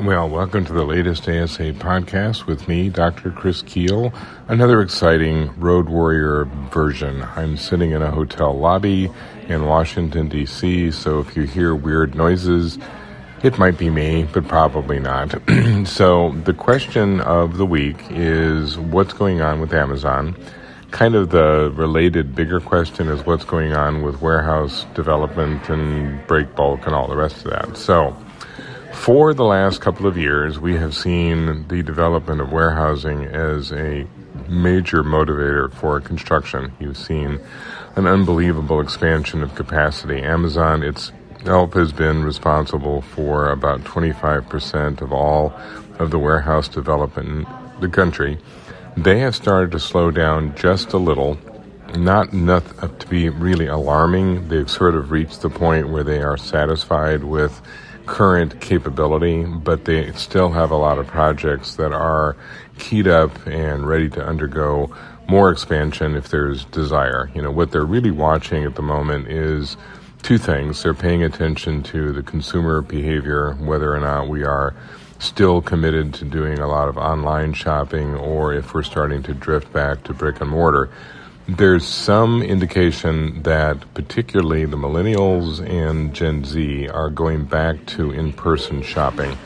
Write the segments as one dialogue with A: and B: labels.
A: Well, welcome to the latest ASA podcast with me, Dr. Chris Kuehl. Another exciting Road Warrior version. I'm sitting in a hotel lobby in Washington, D.C., so if you hear weird noises, it might be me, but probably not. so, the question of the week is what's going on with Amazon? Kind of the related bigger question is what's going on with warehouse development and break bulk and all the rest of that. So, for the last couple of years, we have seen the development of warehousing as a major motivator for construction. You've seen an unbelievable expansion of capacity. Amazon itself has been responsible for about 25% of all of the warehouse development in the country. They have started to slow down just a little, not enough to be really alarming. They've sort of reached the point where they are satisfied with current capability, but they still have a lot of projects that are keyed up and ready to undergo more expansion if there's desire. You know, what they're really watching at the moment is two things. They're paying attention to the consumer behavior, whether or not we are still committed to doing a lot of online shopping or if we're starting to drift back to brick and mortar there's some indication that particularly the millennials and Gen Z are going back to in person shopping.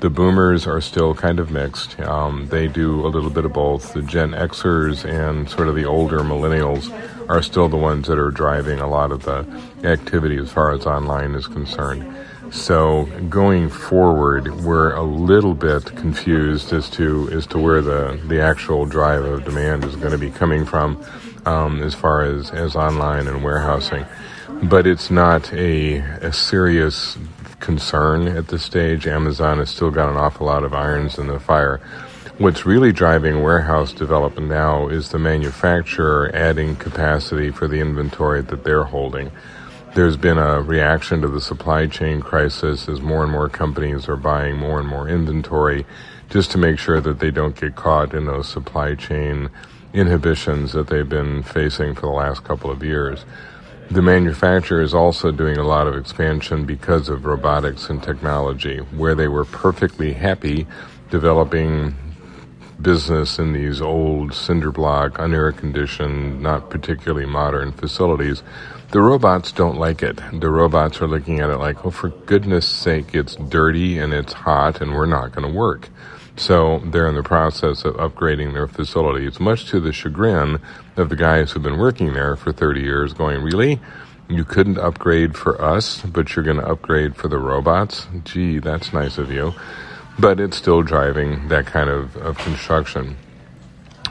A: The boomers are still kind of mixed. Um, they do a little bit of both. The Gen Xers and sort of the older millennials are still the ones that are driving a lot of the activity as far as online is concerned. So going forward, we're a little bit confused as to as to where the the actual drive of demand is going to be coming from um, as far as, as online and warehousing. But it's not a, a serious concern at this stage. Amazon has still got an awful lot of irons in the fire. What's really driving warehouse development now is the manufacturer adding capacity for the inventory that they're holding. There's been a reaction to the supply chain crisis as more and more companies are buying more and more inventory just to make sure that they don't get caught in those supply chain inhibitions that they've been facing for the last couple of years. The manufacturer is also doing a lot of expansion because of robotics and technology, where they were perfectly happy developing business in these old cinder block, unair conditioned, not particularly modern facilities. The robots don't like it. The robots are looking at it like, oh, for goodness sake, it's dirty and it's hot and we're not going to work. So they're in the process of upgrading their facilities, much to the chagrin of the guys who've been working there for 30 years, going, Really? You couldn't upgrade for us, but you're going to upgrade for the robots? Gee, that's nice of you. But it's still driving that kind of, of construction.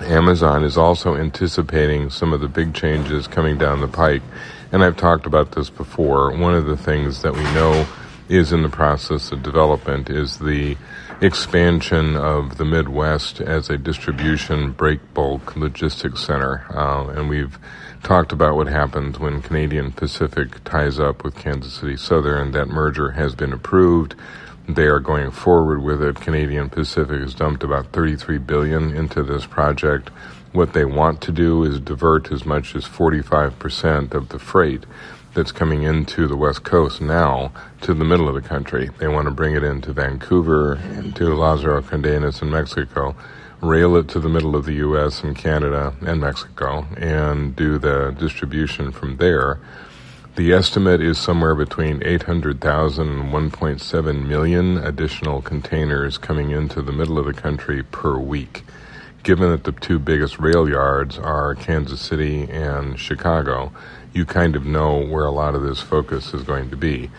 A: Amazon is also anticipating some of the big changes coming down the pike. And I've talked about this before. One of the things that we know is in the process of development is the expansion of the Midwest as a distribution break bulk logistics center. Uh, and we've talked about what happens when Canadian Pacific ties up with Kansas City Southern. That merger has been approved. They are going forward with it. Canadian Pacific has dumped about 33 billion into this project. What they want to do is divert as much as 45% of the freight that's coming into the West Coast now to the middle of the country. They want to bring it into Vancouver, into Lázaro Cárdenas in Mexico, rail it to the middle of the U.S. and Canada and Mexico, and do the distribution from there. The estimate is somewhere between 800,000 and 1.7 million additional containers coming into the middle of the country per week. Given that the two biggest rail yards are Kansas City and Chicago, you kind of know where a lot of this focus is going to be.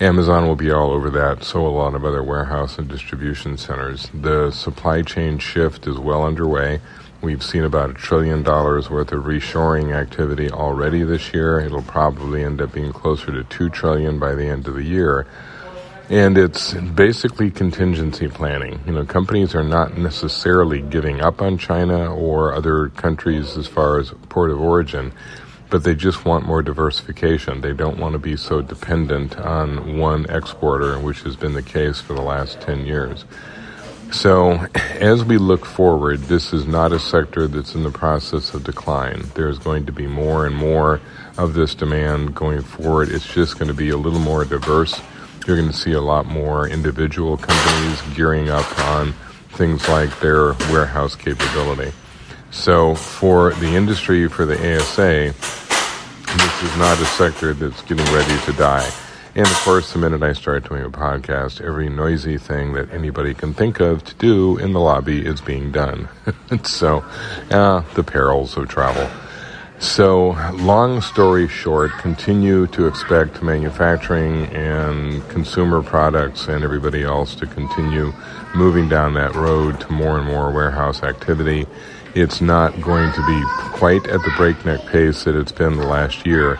A: Amazon will be all over that, so a lot of other warehouse and distribution centers. The supply chain shift is well underway. We've seen about a trillion dollars worth of reshoring activity already this year. It'll probably end up being closer to two trillion by the end of the year. And it's basically contingency planning. You know, companies are not necessarily giving up on China or other countries as far as port of origin but they just want more diversification. They don't want to be so dependent on one exporter, which has been the case for the last 10 years. So, as we look forward, this is not a sector that's in the process of decline. There's going to be more and more of this demand going forward. It's just going to be a little more diverse You're going to see a lot more individual companies gearing up on things like their warehouse capability. So, for the industry, for the ASA, this is not a sector that's getting ready to die. And of course, the minute I start doing a podcast, every noisy thing that anybody can think of to do in the lobby is being done. so, uh, the perils of travel. So, long story short, continue to expect manufacturing and consumer products and everybody else to continue moving down that road to more and more warehouse activity. It's not going to be quite at the breakneck pace that it's been the last year,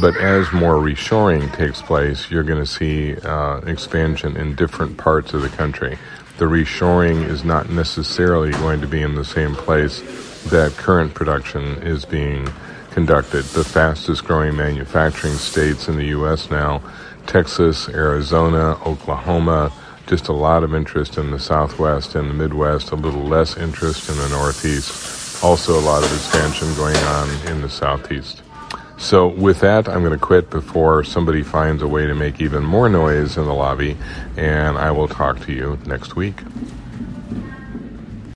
A: but as more reshoring takes place, you're going to see uh, expansion in different parts of the country. The reshoring is not necessarily going to be in the same place that current production is being conducted. The fastest growing manufacturing states in the U.S. now Texas, Arizona, Oklahoma, just a lot of interest in the Southwest and the Midwest, a little less interest in the Northeast. Also, a lot of expansion going on in the Southeast. So, with that, I'm going to quit before somebody finds a way to make even more noise in the lobby, and I will talk to you next week.